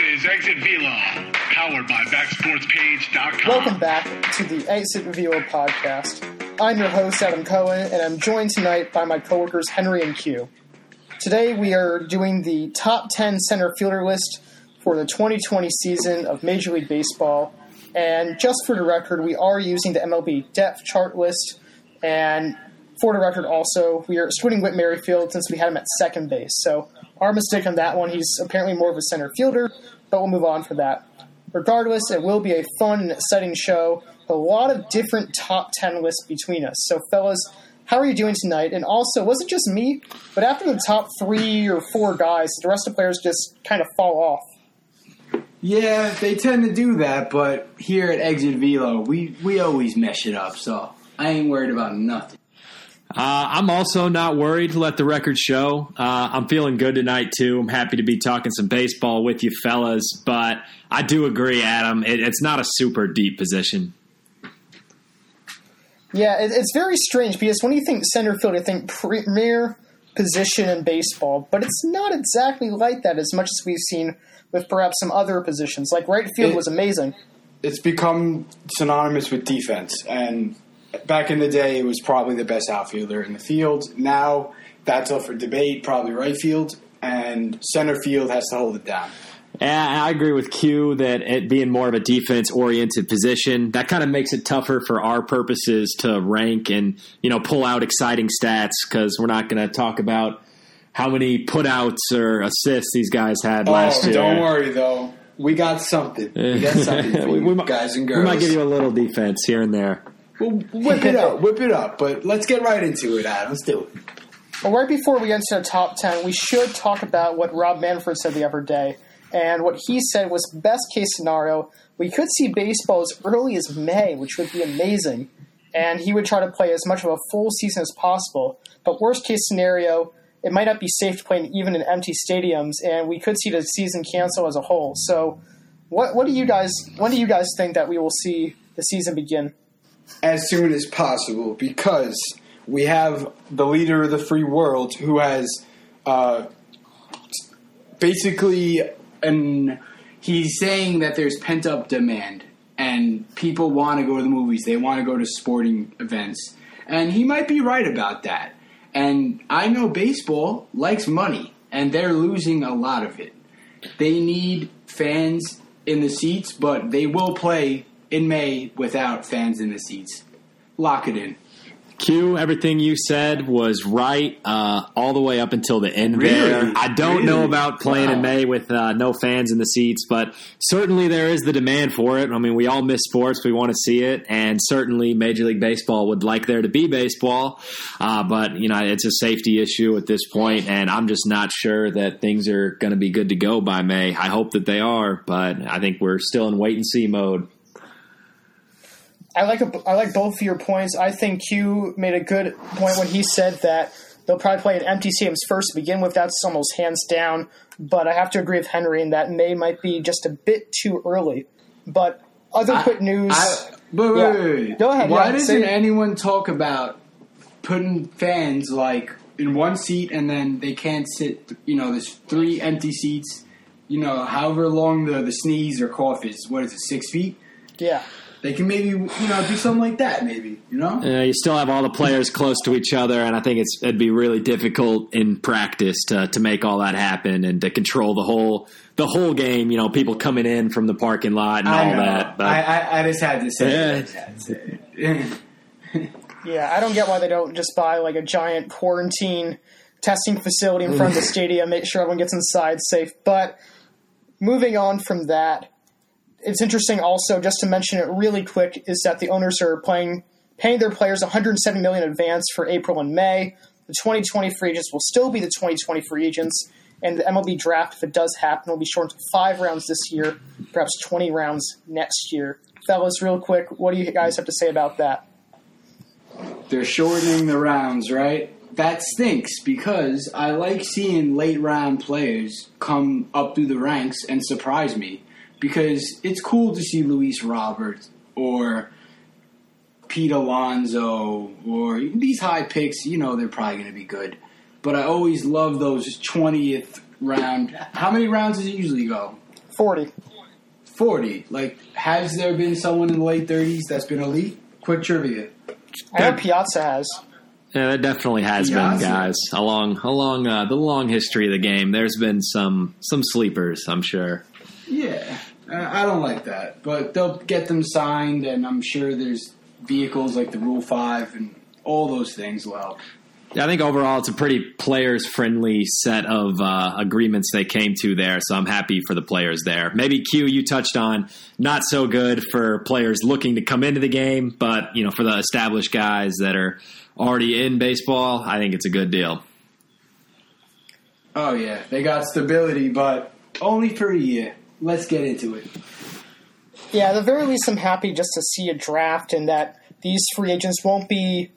is Exit Velo, powered by BackSportsPage.com. Welcome back to the Exit Velo podcast. I'm your host, Adam Cohen, and I'm joined tonight by my coworkers Henry and Q. Today we are doing the top 10 center fielder list for the 2020 season of Major League Baseball. And just for the record, we are using the MLB depth chart list. And for the record, also, we are excluding Whit Merrifield since we had him at second base. So our mistake on that one. He's apparently more of a center fielder, but we'll move on for that. Regardless, it will be a fun and exciting show. A lot of different top 10 lists between us. So, fellas, how are you doing tonight? And also, was it just me? But after the top three or four guys, the rest of the players just kind of fall off. Yeah, they tend to do that, but here at Exit Velo, we, we always mesh it up, so I ain't worried about nothing. Uh, I'm also not worried to let the record show. Uh, I'm feeling good tonight, too. I'm happy to be talking some baseball with you fellas, but I do agree, Adam. It, it's not a super deep position. Yeah, it, it's very strange because when you think center field, you think premier position in baseball, but it's not exactly like that as much as we've seen with perhaps some other positions. Like right field It- was amazing. It's become synonymous with defense, and back in the day, it was probably the best outfielder in the field. Now that's up for debate. Probably right field and center field has to hold it down. Yeah, I agree with Q that it being more of a defense oriented position, that kind of makes it tougher for our purposes to rank and, you know, pull out exciting stats because we're not going to talk about how many putouts or assists these guys had oh, last oh, year. don't worry though, we got something. We got something We- we guys and girls. We might give you a little defense here and there. We'll whip it up, whip it up. But let's get right into it, Adam. Let's do it. Well, right before we get into the top 10, we should talk about what Rob Manfred said the other day. And what he said was best case scenario, we could see baseball as early as May, which would be amazing. And he would try to play as much of a full season as possible. But worst case scenario, it might not be safe to play even in empty stadiums, and we could see the season cancel as a whole. So, what what do you guys? When do you guys think that we will see the season begin? As soon as possible because we have the leader of the free world who has uh, basically And he's saying that there's pent up demand, and people want to go to the movies, they want to go to sporting events. And he might be right about that. And I know baseball likes money, and they're losing a lot of it. They need fans in the seats, but they will play in May without fans in the seats. Lock it in. Q, everything you said was right uh, all the way up until the end there. I don't know about playing in May with uh, no fans in the seats, but certainly there is the demand for it. I mean, we all miss sports. We want to see it. And certainly Major League Baseball would like there to be baseball. Uh, but, you know, it's a safety issue at this point, and I'm just not sure that things are going to be good to go by May. I hope that they are, but I think we're still in wait and see mode. I like a, I like both of your points. I think Q made a good point when he said that they'll probably play in empty stadiums first to begin with. That's almost hands down. But I have to agree with Henry in that May might be just a bit too early. But other quick news. I, wait, Yeah. wait, wait. Go ahead, Why yeah, doesn't say- anyone talk about putting fans like in one seat and then they can't sit? You know, there's three empty seats. You know, however long the the sneeze or cough is. What is it? Six feet. yeah. They can maybe you know do something like that. Maybe you know. Uh, you still have all the players close to each other, and I think it's it'd be really difficult in practice to to make all that happen and to control the whole the whole game. You know, people coming in from the parking lot and all know. that. But I, I I just had to say. Yeah. it. I just had to say it. Yeah, I don't get why they don't just buy like a giant quarantine testing facility in front of the stadium, make sure everyone gets inside safe. But moving on from that, it's interesting also just to mention it really quick is that the owners are playing paying their players 170 million in advance for April and May. The 2020 free agents will still be the 2020 free agents, and the MLB draft, if it does happen, will be shortened to five rounds this year, perhaps 20 rounds next year. Fellas, real quick, what do you guys have to say about that? They're shortening the rounds, right? That stinks because I like seeing late round players come up through the ranks and surprise me. Because it's cool to see Luis Roberts or Pete Alonso or these high picks. You know they're probably going to be good. But I always love those 20th round. How many rounds does it usually go? 40. 40. Like, has there been someone in the late 30s that's been elite? Quick trivia. I know Piazza has. Yeah, there definitely has Yeah, been guys along along uh, the long history of the game. There's been some some sleepers, I'm sure. Yeah, I I don't like that, but they'll get them signed, and I'm sure there's vehicles like the Rule Five and all those things. Well, Yeah, I think overall it's a pretty players friendly set of uh, agreements they came to there, so I'm happy for the players there. Maybe Q you touched on not so good for players looking to come into the game, but you know for the established guys that are already in baseball, I think it's a good deal. oh yeah, they got stability, but only for a year. Let's get into it. Yeah, at the very least, I'm happy just to see a draft and that these free agents won't be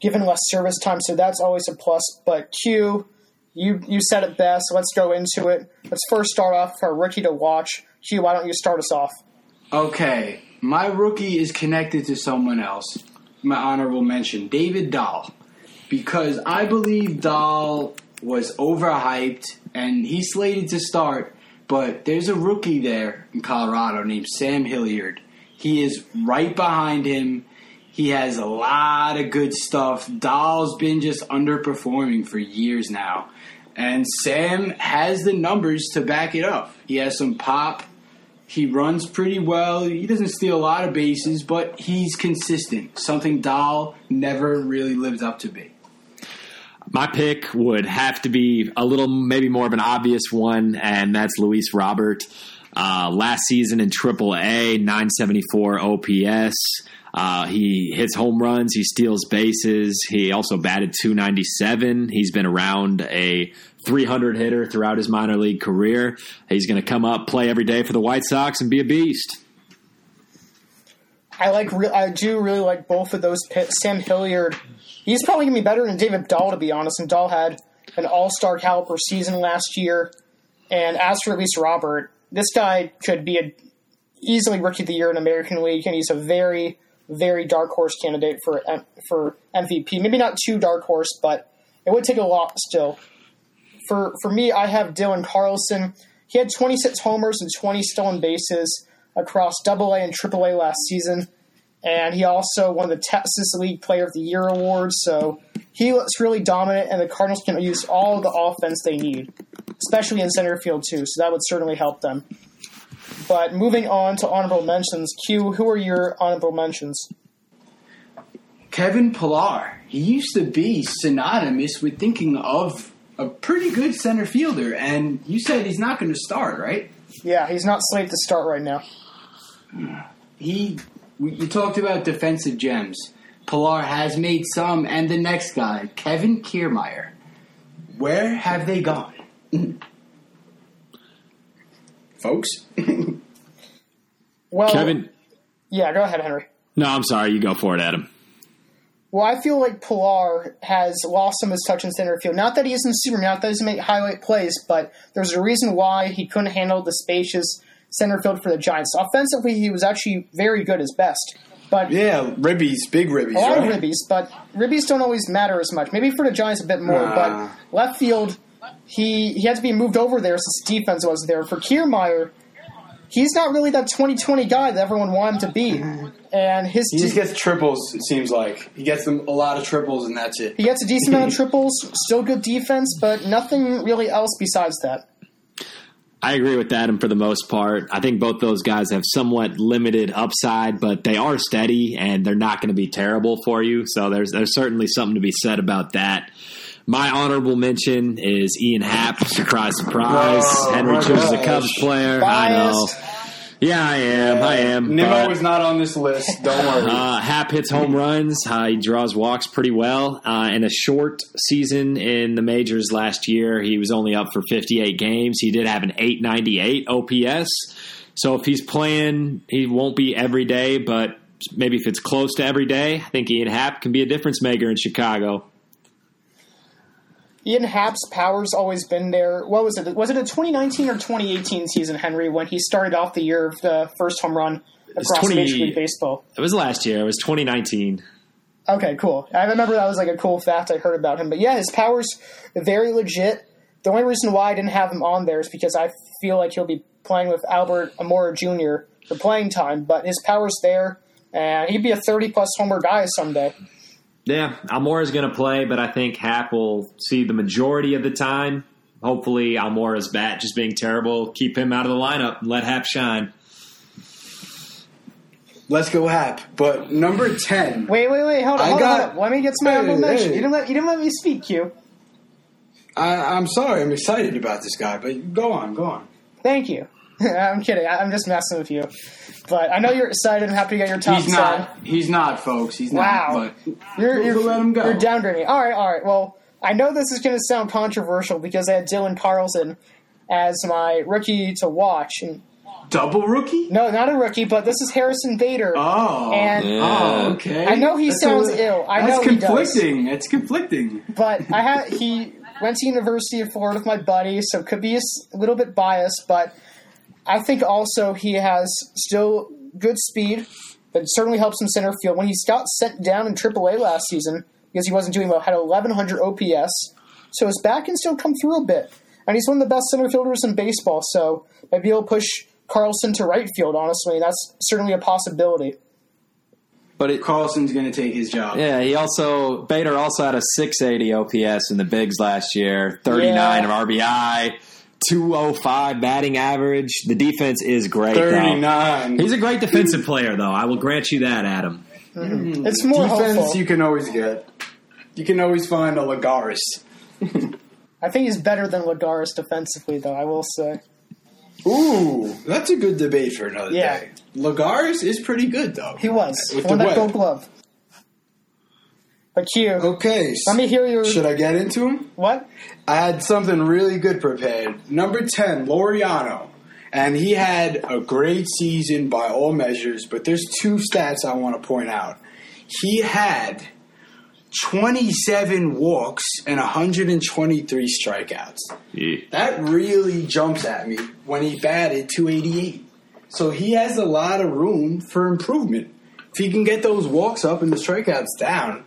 given less service time, so that's always a plus. But Q, you you said it best. Let's go into it. Let's first start off for a rookie to watch. Q, why don't you start us off? Okay, my rookie is connected to someone else. My honorable mention, David Dahl, because I believe Dahl was overhyped and he's slated to start. But there's a rookie there in Colorado named Sam Hilliard. He is right behind him. He has a lot of good stuff. Dahl's been just underperforming for years now. And Sam has the numbers to back it up. He has some pop. He runs pretty well. He doesn't steal a lot of bases, but he's consistent. Something Dahl never really lived up to be. My pick would have to be a little, maybe more of an obvious one, and that's Luis Robert. Uh, last season in AAA, 974 OPS. Uh, he hits home runs. He steals bases. He also batted 297. He's been around a 300 hitter throughout his minor league career. He's going to come up, play every day for the White Sox, and be a beast. I like. Re- I do really like both of those picks. Sam Hilliard, he's probably gonna be better than David Dahl, to be honest. And Dahl had an All Star caliber season last year. And as for Luis Robert, this guy could be a easily rookie of the year in American League, and he's a very, very dark horse candidate for for MVP. Maybe not too dark horse, but it would take a lot still. For for me, I have Dylan Carlson. He had 26 homers and 20 stolen bases across Double A and Triple A last season, and he also won the Texas League Player of the Year award. So he looks really dominant, and the Cardinals can use all the offense they need, especially in center field too. So that would certainly help them. But moving on to honorable mentions, Q, who are your honorable mentions? Kevin Pillar. He used to be synonymous with thinking of a pretty good center fielder, and you said he's not going to start, right? Yeah, he's not slated to start right now. He, you talked about defensive gems. Pillar has made some, and the next guy, Kevin Kiermaier. Where have they gone? Folks? Well, Kevin, Yeah, go ahead, Henry. no, I'm sorry. You go for it, Adam. Well, I feel like Pillar has lost some of his touch in center field. Not that he isn't Superman, not that he doesn't make highlight plays, but there's a reason why he couldn't handle the spacious center field for the Giants. Offensively, he was actually very good, his best. But Yeah, ribbies, big ribbies, a lot right? of ribbies, but ribbies don't always matter as much. Maybe for the Giants a bit more, Nah. but left field, he he had to be moved over there since defense wasn't there. For Kiermaier, he's not really that 2020 guy that everyone wanted him to be. And his He just de- gets triples, it seems like. He gets them a lot of triples, and that's it. He gets a decent amount of triples, still good defense, but nothing really else besides that. I agree with Adam for the most part. I think both those guys have somewhat limited upside, but they are steady and they're not going to be terrible for you. So there's there's certainly something to be said about that. My honorable mention is Ian Happ. Surprise, surprise. Oh, Henry my chooses a. Cubs player. I know. Yeah, I am. I am. Nimmo is not on this list. Don't worry. uh, Happ hits home runs. Uh, he draws walks pretty well. Uh, in a short season in the majors last year, he was only up for 58 games. He did have an 898 OPS. So if he's playing, he won't be every day, but maybe if it's close to every day, I think Ian Happ can be a difference maker in Chicago. Ian Happ's power's always been there. What was it? Was it a 2019 or 2018 season, Henry, when he started off the year of the first home run across 20 Major League Baseball? It was last year. It was 2019. Okay, cool. I remember that was like a cool fact I heard about him. But yeah, his power's very legit. The only reason why I didn't have him on there is because I feel like he'll be playing with Albert Almora Jr. for playing time, but his power's there, and he'd be a 30 plus homer guy someday. Yeah, Almora's going to play, but I think Happ will see the majority of the time. Hopefully, Almora's bat just being terrible, keep him out of the lineup and let Happ shine. Let's go Happ. But number 10. Wait, wait, wait, hold on, I hold, got- on. Let me get some Hey, honorable mention. hey. You didn't let you didn't let me speak, Q. I, I'm sorry. I'm excited about this guy, but go on, go on. Thank you. I'm kidding. I- I'm just messing with you. But I know you're excited and happy to get your top He's 10. not. He's not, folks. He's Wow. not. But You're, We'll you're, let him go. You're downgrading. All right, all right. Well, I know this is going to sound controversial because I had Dylan Carlson as my rookie to watch. And double rookie. no, not a rookie, but this is Harrison Bader. Oh. And Yeah. Oh, okay. I know he That's sounds a- ill. I that's know he does. conflicting. It's conflicting. but I had he went to University of Florida with my buddy, so could be a s- little bit biased. But I think also he has still good speed. That certainly helps him center field. When he got sent down in AAA last season because he wasn't doing well, had 1100 OPS, so his back can still come through a bit. And he's one of the best center fielders in baseball, so maybe he'll push Carlson to right field. Honestly, that's certainly a possibility. But it, Carlson's going to take his job. yeah, he also Bader also had a 680 OPS in the bigs last year, 39 Yeah. of RBI, 205 batting average. The defense is great. though. 39. He's a great defensive player, though. I will grant you that, Adam. Mm-hmm. It's more Defense hopeful. you can always get. You can always find a Lagares. I think he's better than Lagares defensively, though. I will say. Ooh, that's a good debate for another Yeah. day. Lagares is pretty good though. He was. With Won the that gold glove. But Q, Okay, let me hear your. should I get into him? What? I had something really good prepared. Number 10, Laureano. And he had a great season by all measures, but there's two stats I want to point out. He had 27 walks and 123 strikeouts. Yeah. That really jumps at me when he batted 288. So he has a lot of room for improvement. If he can get those walks up and the strikeouts down,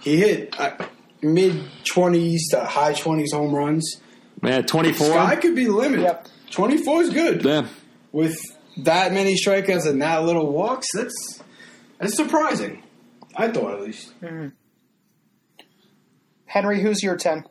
he hit uh, mid 20s to high 20s home runs. Man, 24. Sky could be the limit. Yep. 24 is good. Yeah. With that many strikeouts and that little walks, that's that's surprising. I thought at least. Henry, who's your 10?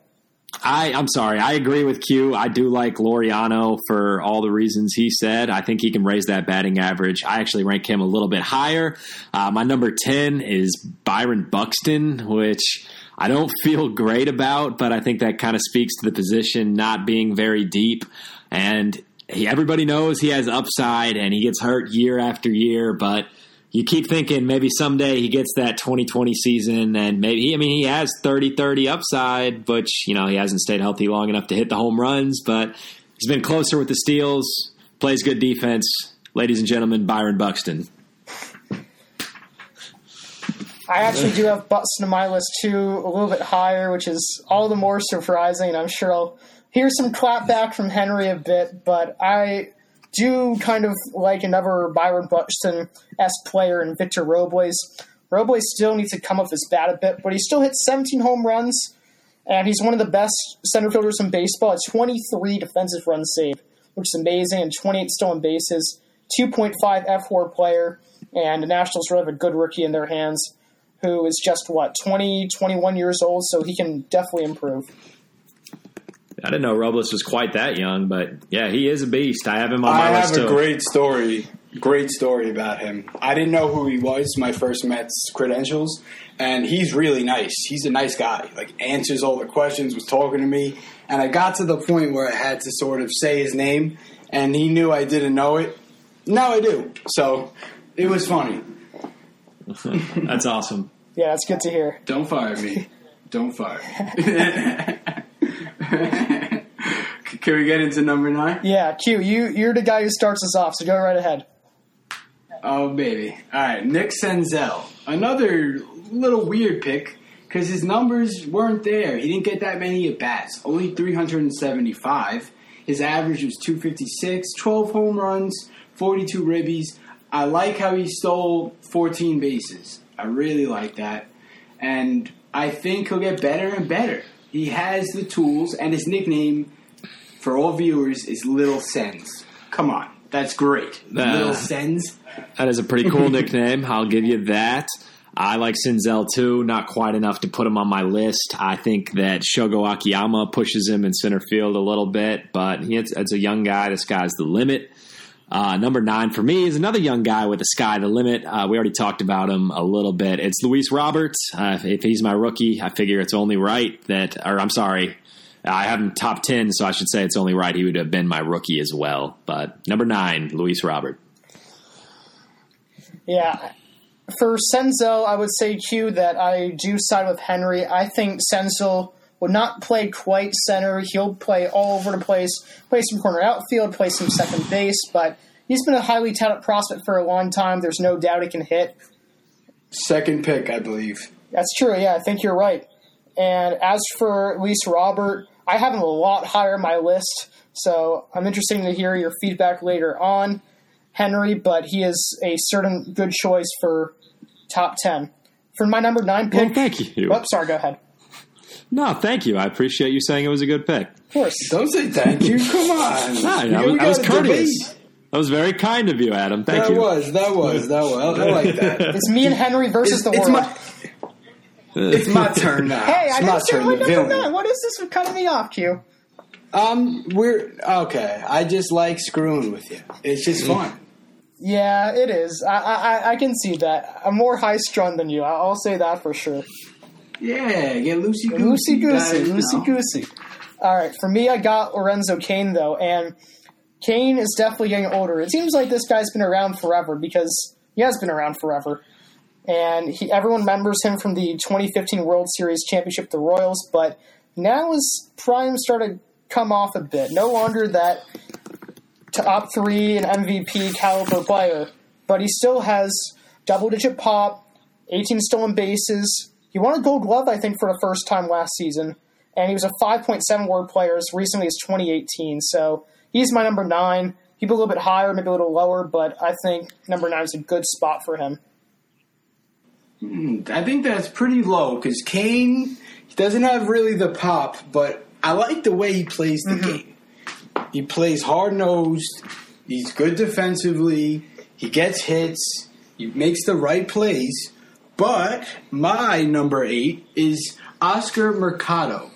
I, I'm sorry. I agree with Q. I do like Laureano for all the reasons he said. I think he can raise that batting average. I actually rank him a little bit higher. Uh, my number 10 is Byron Buxton, which I don't feel great about, but I think that kind of speaks to the position not being very deep. And he, everybody knows he has upside and he gets hurt year after year, but you keep thinking maybe someday he gets that 2020 season and maybe I mean he has 30-30 upside which you know he hasn't stayed healthy long enough to hit the home runs but he's been closer with the steals plays good defense ladies and gentlemen Byron Buxton I actually do have Buxton on my list too, a little bit higher, which is all the more surprising. I'm sure I'll hear some clapback from Henry a bit, but I do kind of like another Byron Buxton s player in Victor Robles. Robles still needs to come off his bat a bit, but he still hits 17 home runs, and he's one of the best center fielders in baseball. At 23 defensive runs saved, which is amazing, and 28 stolen bases. 2.5 fWAR player, and the Nationals really have a good rookie in their hands who is just what 20 21 years old so he can definitely improve I didn't know Robles was quite that young but yeah he is a beast I have him on my I my have list a too great story. Great story about him. I didn't know who he was. My first Mets credentials, and he's really nice. He's a nice guy. Like answers all the questions, was talking to me, and I got to the point where I had to sort of say his name, and he knew I didn't know it. Now I do. So it was funny. that's awesome yeah that's good to hear Don't fire me. Don't fire me. Can we get into number nine? yeah q you you're the guy who starts us off so go right ahead Oh, baby. All right, Nick Senzel. Another little weird pick because his numbers weren't there. He didn't get that many at bats, only 375. His average was 256, 12 home runs, 42 ribbies. I like how he stole 14 bases. I really like that. And I think he'll get better and better. He has the tools, and his nickname for all viewers is Little Sens Come on, that's great. Little Sens. That is a pretty cool nickname. I'll give you that. I like Senzel too. Not quite enough to put him on my list. I think that Shogo Akiyama pushes him in center field a little bit, but he, it's, it's a young guy. This guy's the limit. Uh, number nine for me is another young guy with the sky the limit. Uh, we already talked about him a little bit. It's Luis Roberts. Uh, if, he's my rookie, I figure it's only right that, or I'm sorry, I have him top 10, so I should say it's only right he would have been my rookie as well. But number nine, Luis Robert. Yeah. For Senzel, I would say, Q, that I do side with Henry. I think Senzo will not play quite center. He'll play all over the place, play some corner outfield, play some second base, but he's been a highly touted prospect for a long time. There's no doubt he can hit. Second pick, I believe. That's true. Yeah, I think you're right. And as for Luis Robert, I have him a lot higher on my list, so I'm interested to hear your feedback later on, Henry. But he is a certain good choice for top ten. For my number nine pick. Well, thank you. Oh, sorry. Go ahead. No, thank you. I appreciate you saying it was a good pick. Of course. Don't say thank you. Come on. No, You- I was, I was courteous. debate. That was very kind of you, Adam. Thank That you. was, that was, that was. I like that. It's me and Henry versus the it's world. my, it's my turn now. hey, it's I my didn't say turn my to number What is this for cutting me off, Q? Um, we're okay. I just like screwing with you. It's just fun. Yeah, it is. I, I I can see that. I'm more high strung than you. I'll say that for sure. Yeah, get loosey Loosey goosey, loosey goosey. All right, for me, I got Lorenzo Cain though, and Cain is definitely getting older. It seems like this guy's been around forever because he has been around forever, and he everyone remembers him from the 2015 World Series championship, the Royals. But now his prime started to come off a bit. No longer that top three and MVP caliber player, but he still has double digit pop, 18 stolen bases. He won a gold glove, I think, for the first time last season. And he was a 5.7 WAR player as recently as 2018. So he's my number nine. He'd be a little bit higher, maybe a little lower, but I think number nine is a good spot for him. I think that's pretty low because Cain he doesn't have really the pop, but I like the way he plays the mm-hmm. game. He plays hard nosed. He's good defensively. He gets hits. He makes the right plays. But my number eight is Oscar Mercado.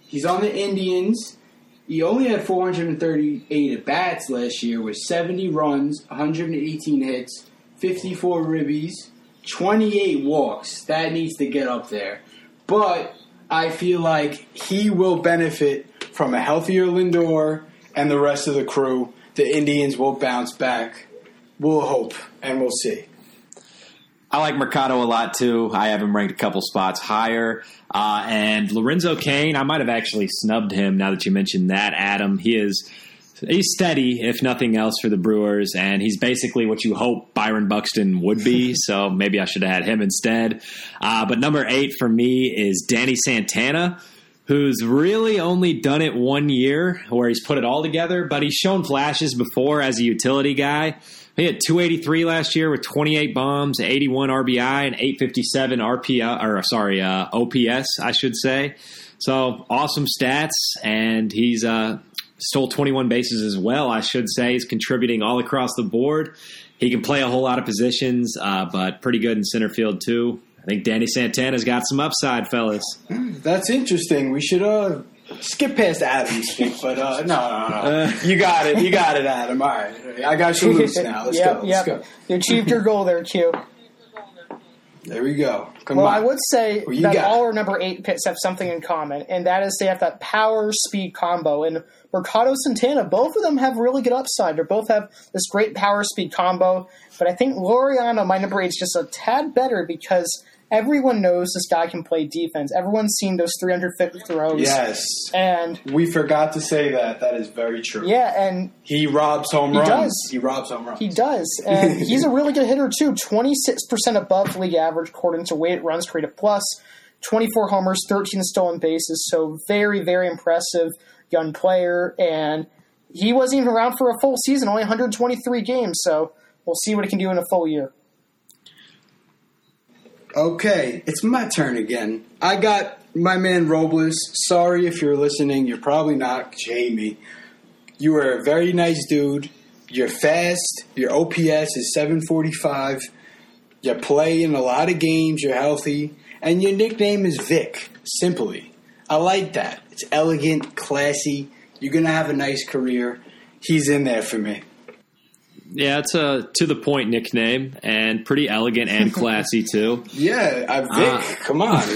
He's on the Indians. He only had 438 at bats last year with 70 runs, 118 hits, 54 ribbies, 28 walks. That needs to get up there. But I feel like he will benefit from a healthier Lindor and the rest of the crew. The Indians will bounce back. We'll hope and we'll see. I like Mercado a lot too. I have him ranked a couple spots higher. Uh, and Lorenzo Cain, I might have actually snubbed him now that you mentioned that, Adam. He is he's steady, if nothing else, for the Brewers, and he's basically what you hope Byron Buxton would be. so maybe I should have had him instead. Uh, but number eight for me is Danny Santana. Who's really only done it one year where he's put it all together, but he's shown flashes before as a utility guy. He had 283 last year with 28 bombs, 81 RBI, and 857 RPI, or sorry, uh, OPS, I should say. So awesome stats, and he's uh, stole 21 bases as well. I should say he's contributing all across the board. He can play a whole lot of positions, uh, but pretty good in center field too. I think Danny Santana's got some upside, fellas. That's interesting. We should uh skip past Adam's pick, but uh no, no, no. you got it. You got it, Adam. All right. I got you loose now. Let's yep, go. Let's go. You achieved your goal there, Q. There we go. Come Well, on. I would say you that all our number eight pits have something in common, and that is they have that power speed combo. And Mercado Santana, both of them have really good upside. They both have this great power speed combo. But I think Laureano, my number eight, is just a tad better because everyone knows this guy can play defense. Everyone's seen those 350 throws. Yes. And We forgot to say that. That is very true. yeah, and He robs home He runs. does. He robs home runs. He does, and he's a really good hitter too. Twenty six percent above league average according to weighted runs created plus. Twenty four homers, thirteen stolen bases. So very very impressive young player, and he wasn't even around for a full season, only 123 games. So we'll see what he can do in a full year. Okay, it's my turn again. I got my man Robles. Sorry if you're listening. You're probably not. Jamie. You are a very nice dude. you're fast. Your OPS is 745. You play in a lot of games. You're healthy, and your nickname is Vic. Simply, I like that. It's elegant, classy. You're gonna have a nice career. He's in there for me. Yeah, it's a to the point nickname and pretty elegant and classy too. Yeah, I, Vic. Ah. come on.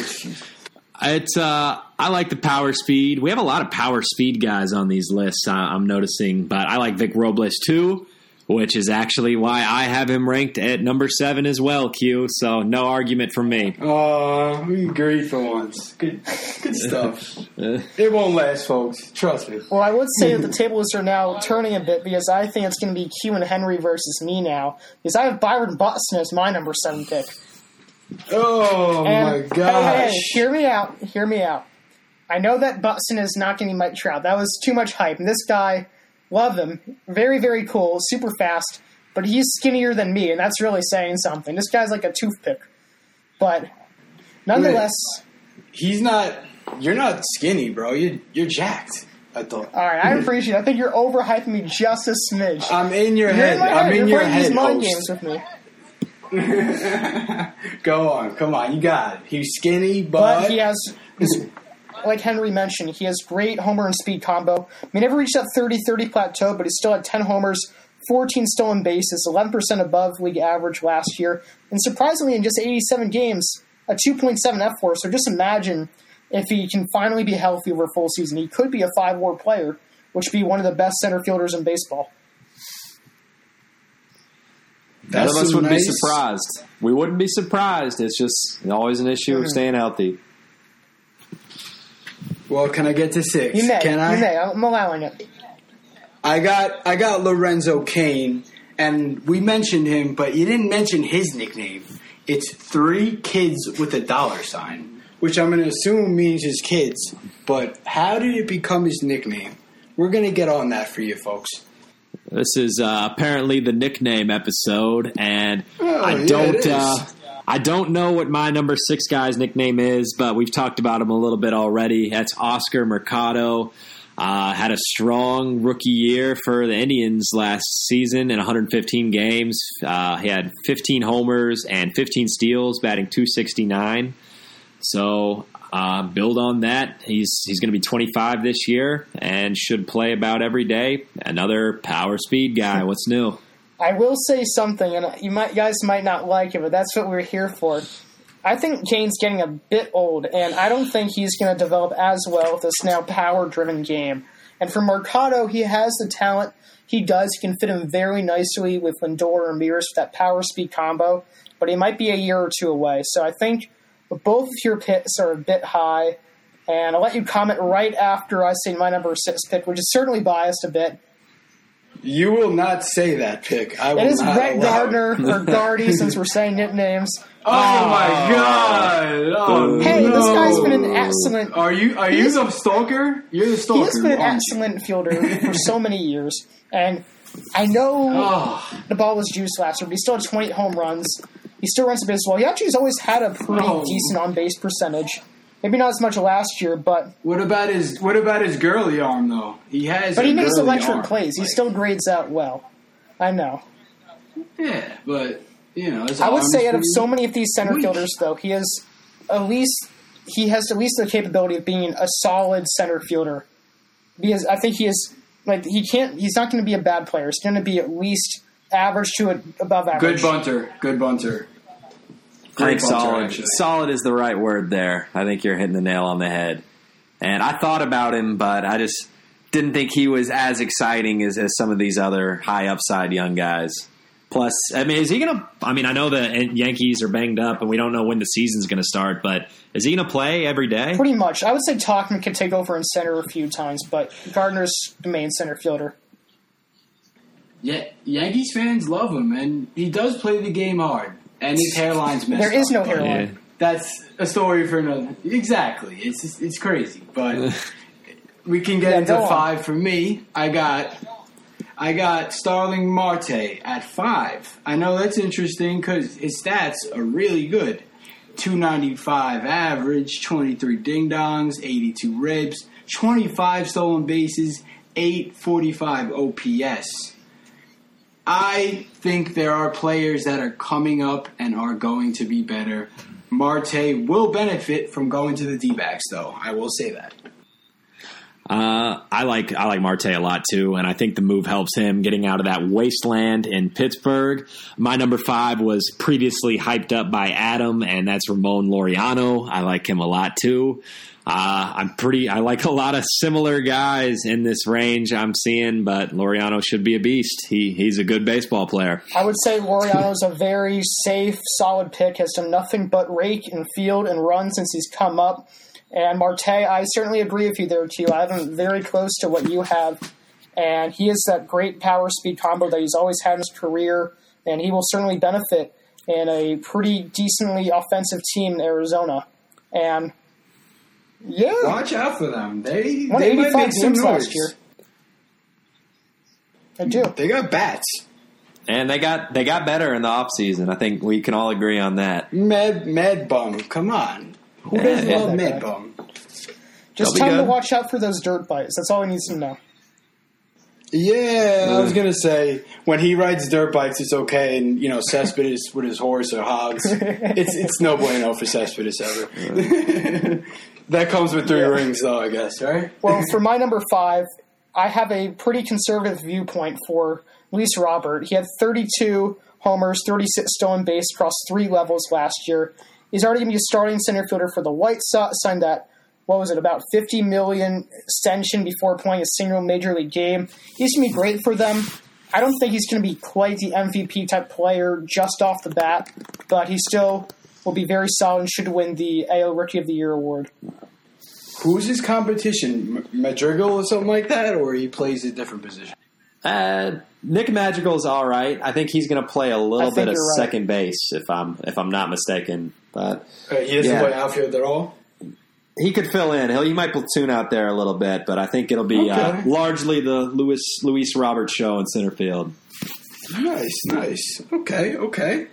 It's uh, I like the power speed. We have a lot of power speed guys on these lists. I, I'm noticing, but I like Vic Robles too, which is actually why I have him ranked at number seven as well. Q. So no argument from me. Oh, we agreed for once. Good, good stuff. it won't last, folks. Trust me. Well, I would say that the tables are now turning a bit because I think it's going to be Q and Henry versus me now. Because I have Byron Buxton as my number seven pick. Oh And my gosh. hey, hey, hear me out. Hear me out. I know that Buxton is not getting Mike Trout. That was too much hype. And this guy, love him. Very, very cool. Super fast. But he's skinnier than me, and that's really saying something. This guy's like a toothpick. But nonetheless, He's not. You're not skinny, bro. You you're jacked. I thought. all right, I appreciate it. I think you're overhyping me just a smidge. I'm in your You're head. in my I'm head. in You're your playing head. these mind games with me. Go on, come on. You got it. He's skinny, but, But he has, like Henry mentioned, he has great homer and speed combo. He never reached that 30-30 plateau, but he still had 10 homers, 14 stolen bases, 11% above league average last year, and surprisingly, in just 87 games, a 2.7 fWAR. So just imagine if he can finally be healthy over a full season. He could be a five-war player, which would be one of the best center fielders in baseball. None That's of us some would be surprised. We wouldn't be surprised. It's just always an issue of mm-hmm. staying healthy. Well, can I get to six? You may, Can I? you may. I'm allowing it. I got I got Lorenzo Cain, and we mentioned him, but you didn't mention his nickname. It's three kids with a dollar sign, which I'm going to assume means his kids. But how did it become his nickname? We're going to get on that for you, folks. This is uh, apparently the nickname episode, and Oh, I yeah, don't. it is. Uh, I don't know what my number six guy's nickname is, but we've talked about him a little bit already. That's Oscar Mercado. Uh, had a strong rookie year for the Indians last season in 115 games. Uh, he had 15 homers and 15 steals, batting 269. So uh, build on that. He's he's going to be 25 this year and should play about every day. Another power speed guy. What's new? I will say something, and you might guys might not like it, but that's what we're here for. I think Cain's getting a bit old, and I don't think he's going to develop as well with this now power-driven game. And for Mercado, he has the talent. He does. He can fit him very nicely with Lindor or Ramirez for that power-speed combo, but he might be a year or two away. So I think both of your picks are a bit high, and I'll let you comment right after I say my number six pick, which is certainly biased a bit. You will not say that pick. I will It is not Brett. Gardner or Gardy, since we're saying nicknames. Oh my oh. god! Oh, Hey, this guy's been an excellent. Are you are you He's- the stalker? You're the stalker. He's been an aren't you? excellent fielder for so many years, and I know Oh, the ball was juiced last year, but he still had 28 home runs. He still runs the base well. He actually has always had a pretty Oh. decent on base percentage. Maybe not as much last year, but what about his what about his girly arm though? He has. but he makes electric arm. plays. He Like, still grades out well. I know. yeah, but you know, I would say out of so many of these center weak. fielders, though, he has at least he has at least the capability of being a solid center fielder. Because I think he is like he can't. He's not going to be a bad player. He's going to be at least average to above average. good bunter, good bunter. I think Great solid. actually. Solid is the right word there. I think you're hitting the nail on the head. And I thought about him, but I just didn't think he was as exciting as, as some of these other high upside young guys. Plus, I mean, is he going to? I mean, I know the Yankees are banged up, and we don't know when the season's going to start. But is he going to play every day? Pretty much, I would say Tauchman could take over in center a few times, but Gardner's the main center fielder. Yeah, Yankees fans love him, and he does play the game hard, and his hairline's messed There is up, no but hairline. Yeah. That's a story for another. Exactly, it's it's crazy, but we can get Yeah, into go on. five for me. I got I got Starling Marte at five. I know that's interesting because his stats are really good. 295 average, 23 ding dongs, 82 ribs, 25 stolen bases, 845 OPS. I think there are players that are coming up and are going to be better. Marte will benefit from going to the D backs, though. I will say that. Uh, I like I like Marte a lot too, and I think the move helps him getting out of that wasteland in Pittsburgh. My number five was previously hyped up by Adam, and that's Ramon Laureano. I like him a lot too. Uh, I'm pretty. I like a lot of similar guys in this range I'm seeing, but Laureano should be a beast. He he's a good baseball player. I would say Laureano's a very safe, solid pick. Has done nothing but rake and field and run since he's come up. And Marte, I certainly agree with you there, too. I have him very close to what you have. And he has that great power speed combo that he's always had in his career. And he will certainly benefit in a pretty decently offensive team in Arizona. And yeah, Watch out for them. They they might make some games last noise. year. I do. They got bats. And they got they got better in the offseason. I think we can all agree on that. Med Med Bum. Come on. Who Yeah, doesn't yeah. love That Med guy. Bum? Just They'll tell him to watch out for those dirt bites. That's all he needs to know. Yeah, I was gonna say when he rides dirt bikes, it's okay, and you know Cespedes with his horse or hogs, it's it's no bueno for Cespedes ever. That comes with three Yeah. rings, though, I guess, right? Well, for my number five, I have a pretty conservative viewpoint for Luis Robert. He had 32 homers, 36 stolen base across three levels last year. He's already going to be a starting center fielder for the White Sox. Signed that, what was it, about 50 million extension before playing a single major league game. He's going to be great for them. I don't think he's going to be quite the MVP type player just off the bat, but he's still will be very solid and should win the AL Rookie of the Year award. Who's his competition? Madrigal or something like that, or he plays a different position? Uh, Nick Madrigal's all right. I think he's going to play a little bit of right. second base if I'm if I'm not mistaken. But Uh, he doesn't Yeah. play outfield at all. he could fill in. He'll, he might platoon out there a little bit, but I think it'll be uh, largely the Louis Luis Roberts show in center field. Nice, nice. Okay, okay.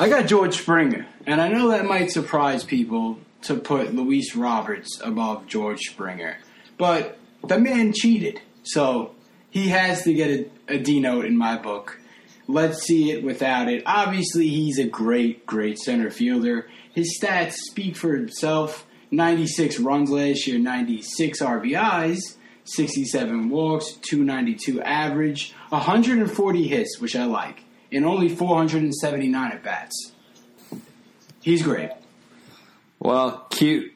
I got George Springer, and I know that might surprise people to put Luis Roberts above George Springer, but the man cheated, so he has to get a, a D note in my book. Let's see it without it. Obviously, he's a great, great center fielder. His stats speak for itself 96 runs last year, 96 RBIs, 67 walks, 292 average, 140 hits, which I like, and only 479 at bats. He's great. Well, Q,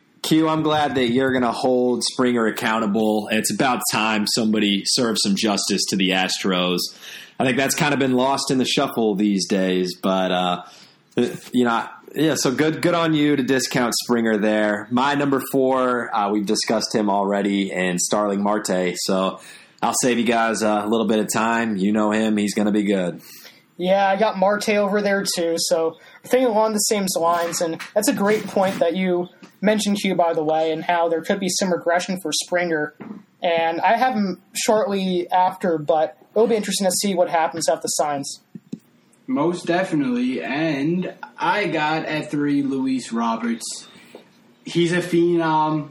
I'm glad that you're going to hold Springer accountable. It's about time somebody serves some justice to the Astros. I think that's kind of been lost in the shuffle these days, but uh, you know, yeah. So good, good on you to discount Springer there. My number four, uh, we've discussed him already, and Starling Marte. So I'll save you guys a little bit of time. You know him; he's going to be good. Yeah, I got Marte over there too. So I think along the same lines, and that's a great point that you mentioned to you, by the way, and how there could be some regression for Springer. And I have him shortly after, but it'll be interesting to see what happens at the signs. Most definitely. And I got at three Luis Roberts. He's a phenom.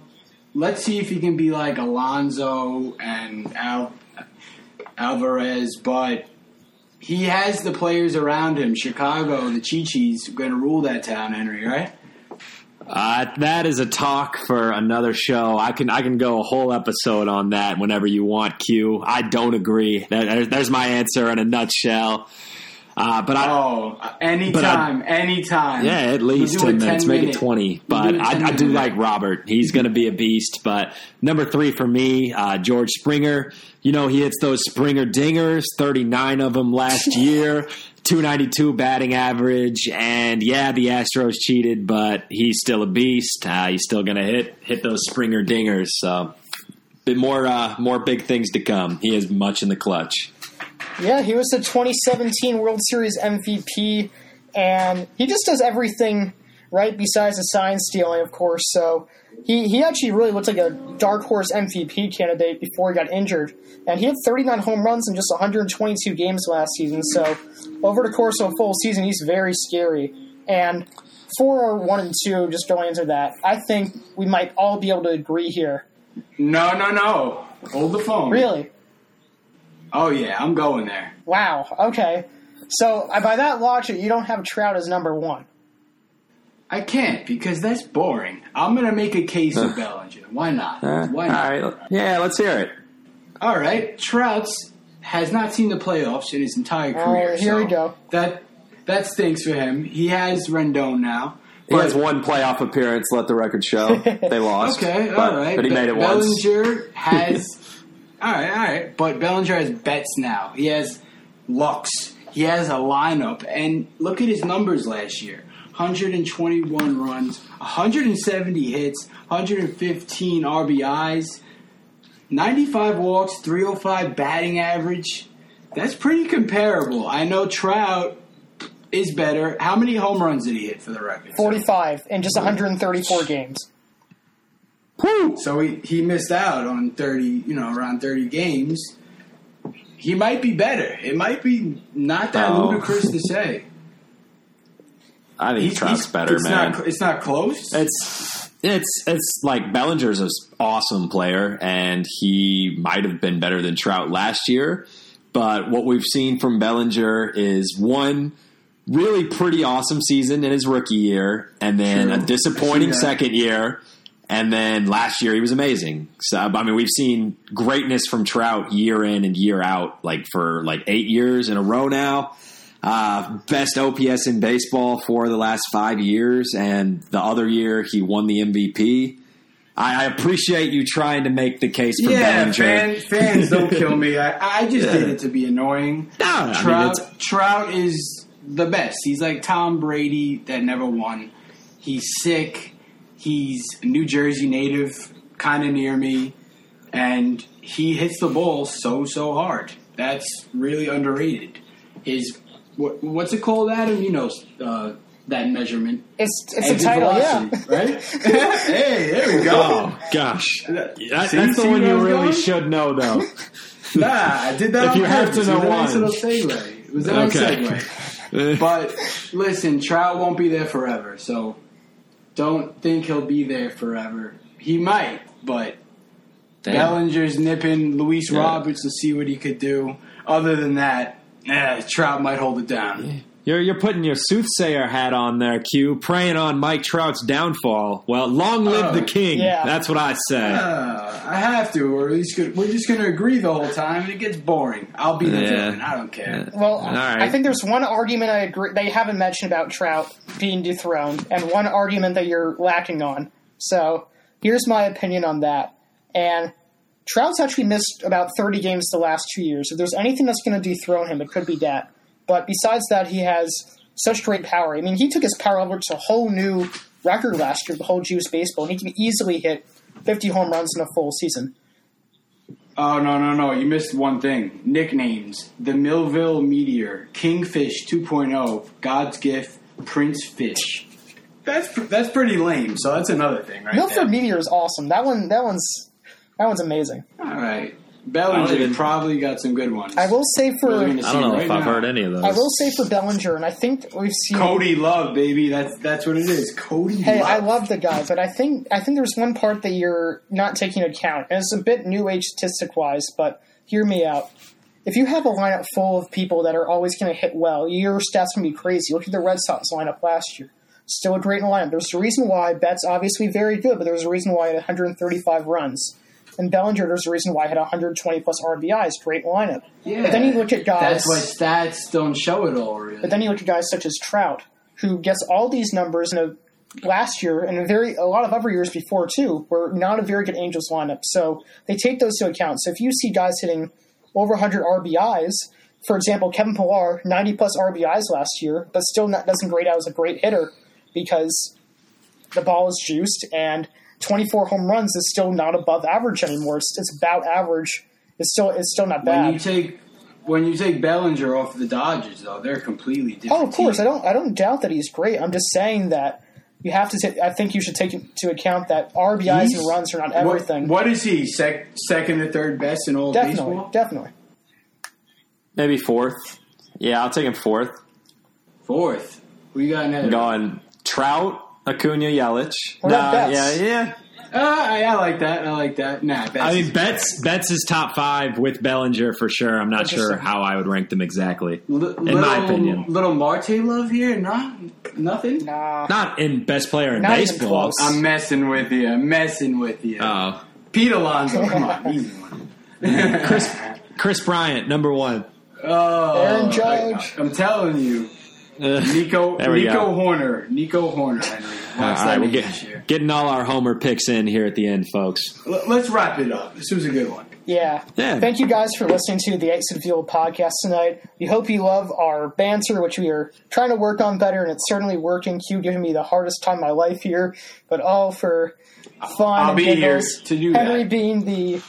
Let's see if he can be like Alonso and Al- Alvarez, but he has the players around him. Chicago, the Chi-Chi's going to rule that town, Henry, right? Uh, that is a talk for another show. I can I can go a whole episode on that whenever you want. Q. I don't agree. There- There's my answer in a nutshell. Uh, but I, Oh, anytime, anytime. yeah, at We'll least do ten minutes, 10 make it minute. twenty. We'll But 10 I, I do like Robert. He's going to be a beast. But number three for me, uh, George Springer. You know he hits those Springer dingers, thirty nine of them last year. 292 batting average, and yeah, the Astros cheated, but he's still a beast. Uh, he's still going to hit hit those Springer dingers. So, bit more uh, more big things to come. He is much in the clutch. Yeah, he was the 2017 World Series MVP, and he just does everything right besides the sign stealing, of course. So he, he actually really looked like a dark horse MVP candidate before he got injured. And he had 39 home runs in just 122 games last season. So over the course of a full season, he's very scary. And four or one and two, just going into that, I think we might all be able to agree here. No, no, no. Hold the phone. Really? Oh yeah, I'm going there. Wow. Okay. So uh, by that logic, you don't have Trout as number one. I can't because that's boring. I'm gonna make a case of Bellinger. Why not? Uh, Why not? right. Yeah, let's hear it. All right, Trout's has not seen the playoffs in his entire Oh, career. here so we go. That that stinks for him. He has Rendon now. He has one playoff appearance. Let the record show they lost. Okay, but, all right. but he Be- made it once. Bellinger has. all right, all right. But Bellinger has bets now. He has Lux. He has a lineup, and look at his numbers last year: 121 runs, 170 hits, 115 RBIs, 95 walks, 305 batting average. That's pretty comparable. I know Trout is better. How many home runs did he hit for the record? 45 in just 134 games. So he, he missed out on 30, you know, around 30 games. He might be better. It might be not that Oh. ludicrous to say. I think He's- Trout's he's- better, it's man. Not, it's not close. It's it's it's like Bellinger's an awesome player, and he might have been better than Trout last year. But what we've seen from Bellinger is one really pretty awesome season in his rookie year, and then True. a disappointing second year, and then last year he was amazing. So I mean, we've seen greatness from Trout year in and year out, like for like eight years in a row now. Uh, best OPS in baseball for the last five years, and the other year he won the MVP. I, I appreciate you trying to make the case for yeah, Bellinger. fan, fans don't kill me. I, I just Yeah. did it to be annoying. No, I mean, Trout is the best. He's like Tom Brady that never won. He's sick. He's a New Jersey native, kind of near me, and he hits the ball so so hard. That's really underrated. His what, what's it called, Adam? You know uh, that measurement. It's it's a Exit title, velocity, yeah. right? hey, there we go. Oh gosh, That- See- that's see the one you really going? should know, though. Nah, I did that If on you have to know it was a nice one. little segue. It was a nice Okay. segue. But listen, Trout won't be there forever, so don't think he'll be there forever. He might, but Bellinger's nipping Luis Yeah. Roberts to see what he could do. Other than that, eh, Trout might hold it down. You're you're putting your soothsayer hat on there, Q, preying on Mike Trout's downfall. Well, long live Oh, the king. yeah. That's what I say. Uh, I have to, or at least we're just going to agree the whole time, and it gets boring. I'll be the Yeah. villain. I don't care. Well, All right. I think there's one argument I agree they haven't mentioned about Trout being dethroned, and one argument that you're lacking on. So here's my opinion on that. And Trout's actually missed about 30 games the last two years. If there's anything that's going to dethrone him, it could be that. But besides that, he has such great power. I mean, he took his power level to a whole new record last year, the whole Juice baseball. And he can easily hit 50 home runs in a full season. Oh no no no! You missed one thing. Nicknames: the Millville Meteor, Kingfish 2.0, God's Gift, Prince Fish. That's pr- that's pretty lame. So that's another thing, right? Millville there. Meteor is awesome. That one, that one's, that one's amazing. All right, Bellinger even- probably got some good ones. I will say for I don't know right if I've now. heard any of those. I will say for Bellinger, and I think we've seen. Cody Love, baby. That's that's what it is. Cody. Hey, Love. I love the guy, but I think I think there's one part that you're not taking into account, and it's a bit new age statistic wise. But hear me out. If you have a lineup full of people that are always going to hit well, your stats going to be crazy. Look at the Red Sox lineup last year. Still a great lineup. There's a reason why Betts obviously very good, but there's a reason why he 135 runs. And Bellinger, there's a reason why he had 120 plus RBIs. Great lineup. Yeah. But then you look at guys. That's why stats don't show it all. Really. But then you look at guys such as Trout, who gets all these numbers in a last year and a very a lot of other years before too, were not a very good Angels lineup. So they take those to account. So if you see guys hitting over 100 RBIs, for example, Kevin Pillar, 90 plus RBIs last year, but still not, doesn't grade out as a great hitter because the ball is juiced and 24 home runs is still not above average anymore. It's, it's about average. It's still it's still not bad. when you take when you take Bellinger off the Dodgers, though, they're completely different. Oh, of course. I don't. I don't doubt that he's great. I'm just saying that you have to. ta- I think you should take into account that RBIs He's- and runs are not What- everything. What is he? Sec, second or third best in all of definitely, baseball? definitely. Maybe fourth. Yeah, I'll take him fourth. Fourth. We got I'm net. going Trout, Acuna, Yelich. What Nah, yeah, yeah. Uh, I, I like that. I like that. Nah, Betts I is- mean, Betts Betts is top five with Bellinger for sure. I'm not sure how I would rank them exactly. Li- in my opinion. little Marte love here. Nah, nothing. Nah. Not in best player in Not even baseball. close. I'm messing with you. I'm messing with you. Oh, Pete Alonso, come on, easy one. Chris Kris Bryant, number one. Oh, Aaron Judge. I, am telling you, Nico There we Nico go. Hoerner, Nico Hoerner. Henry, all Watch right, that we're get, getting all our homer picks in here at the end, folks. L- Let's wrap it up. This was a good one. Yeah. Yeah. Thank you guys for listening to the Exit Field podcast tonight. We hope you love our banter, which we are trying to work on better, and it's certainly working. Q giving me the hardest time of my life here, but all for fun. I'll and be here to do Henry that. being the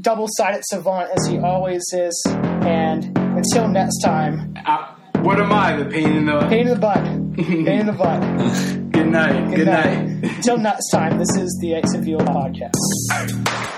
double sided savant as he always is. And until next time, Uh, what am I? The pain in the. pain in the butt. pain in the butt. Good night. Good, Good night. night. Until next time, this is the Exit podcast.